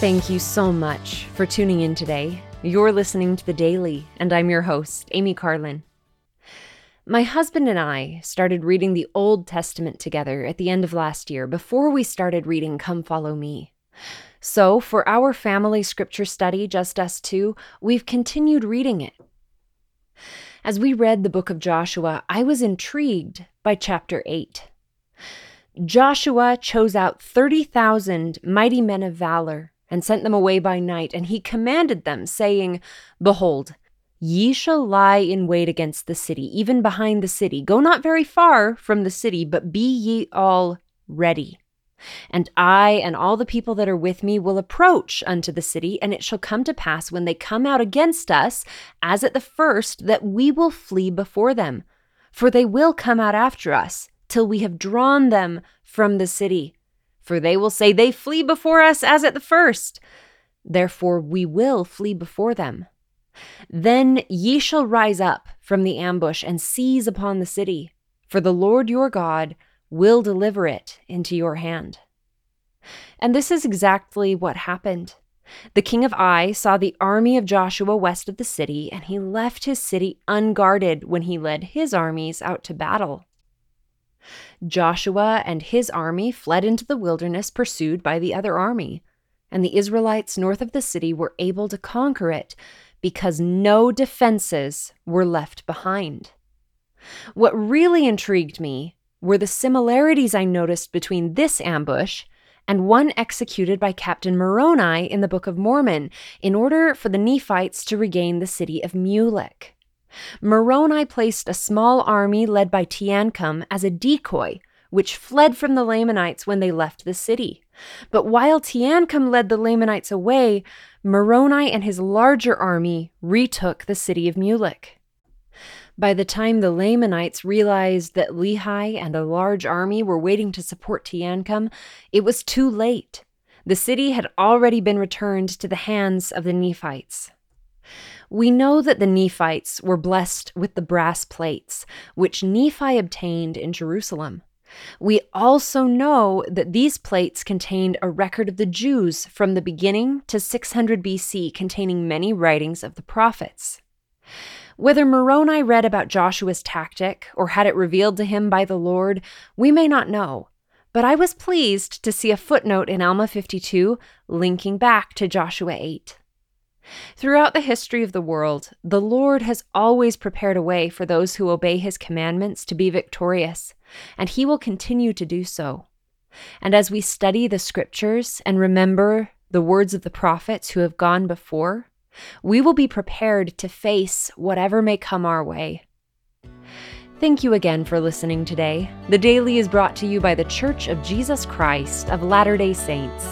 Thank you so much for tuning in today. You're listening to The Daily, and I'm your host, Amy Carlin. My husband and I started reading the Old Testament together at the end of last year before we started reading Come Follow Me. So, for our family scripture study, just us two, we've continued reading it. As we read the book of Joshua, I was intrigued by chapter 8. Joshua chose out 30,000 mighty men of valor and sent them away by night, and he commanded them, saying, Behold, ye shall lie in wait against the city, even behind the city. Go not very far from the city, but be ye all ready. And I and all the people that are with me will approach unto the city, and it shall come to pass when they come out against us, as at the first, that we will flee before them. For they will come out after us, till we have drawn them from the city. For they will say, They flee before us as at the first. Therefore we will flee before them. Then ye shall rise up from the ambush and seize upon the city, for the Lord your God will deliver it into your hand. And this is exactly what happened. The king of Ai saw the army of Joshua west of the city, and he left his city unguarded when he led his armies out to battle. Joshua and his army fled into the wilderness, pursued by the other army, and the Israelites north of the city were able to conquer it because no defenses were left behind. What really intrigued me were the similarities I noticed between this ambush and one executed by Captain Moroni in the Book of Mormon in order for the Nephites to regain the city of Mulek. Moroni placed a small army led by Teancum as a decoy, which fled from the Lamanites when they left the city. But while Teancum led the Lamanites away, Moroni and his larger army retook the city of Mulek. By the time the Lamanites realized that Lehi and a large army were waiting to support Teancum, it was too late. The city had already been returned to the hands of the Nephites. We know that the Nephites were blessed with the brass plates, which Nephi obtained in Jerusalem. We also know that these plates contained a record of the Jews from the beginning to 600 BC, containing many writings of the prophets. Whether Moroni read about Joshua's tactic or had it revealed to him by the Lord, we may not know. But I was pleased to see a footnote in Alma 52 linking back to Joshua 8. Throughout the history of the world, the Lord has always prepared a way for those who obey his commandments to be victorious, and he will continue to do so. And as we study the scriptures and remember the words of the prophets who have gone before, we will be prepared to face whatever may come our way. Thank you again for listening today. The Daily is brought to you by The Church of Jesus Christ of Latter day Saints.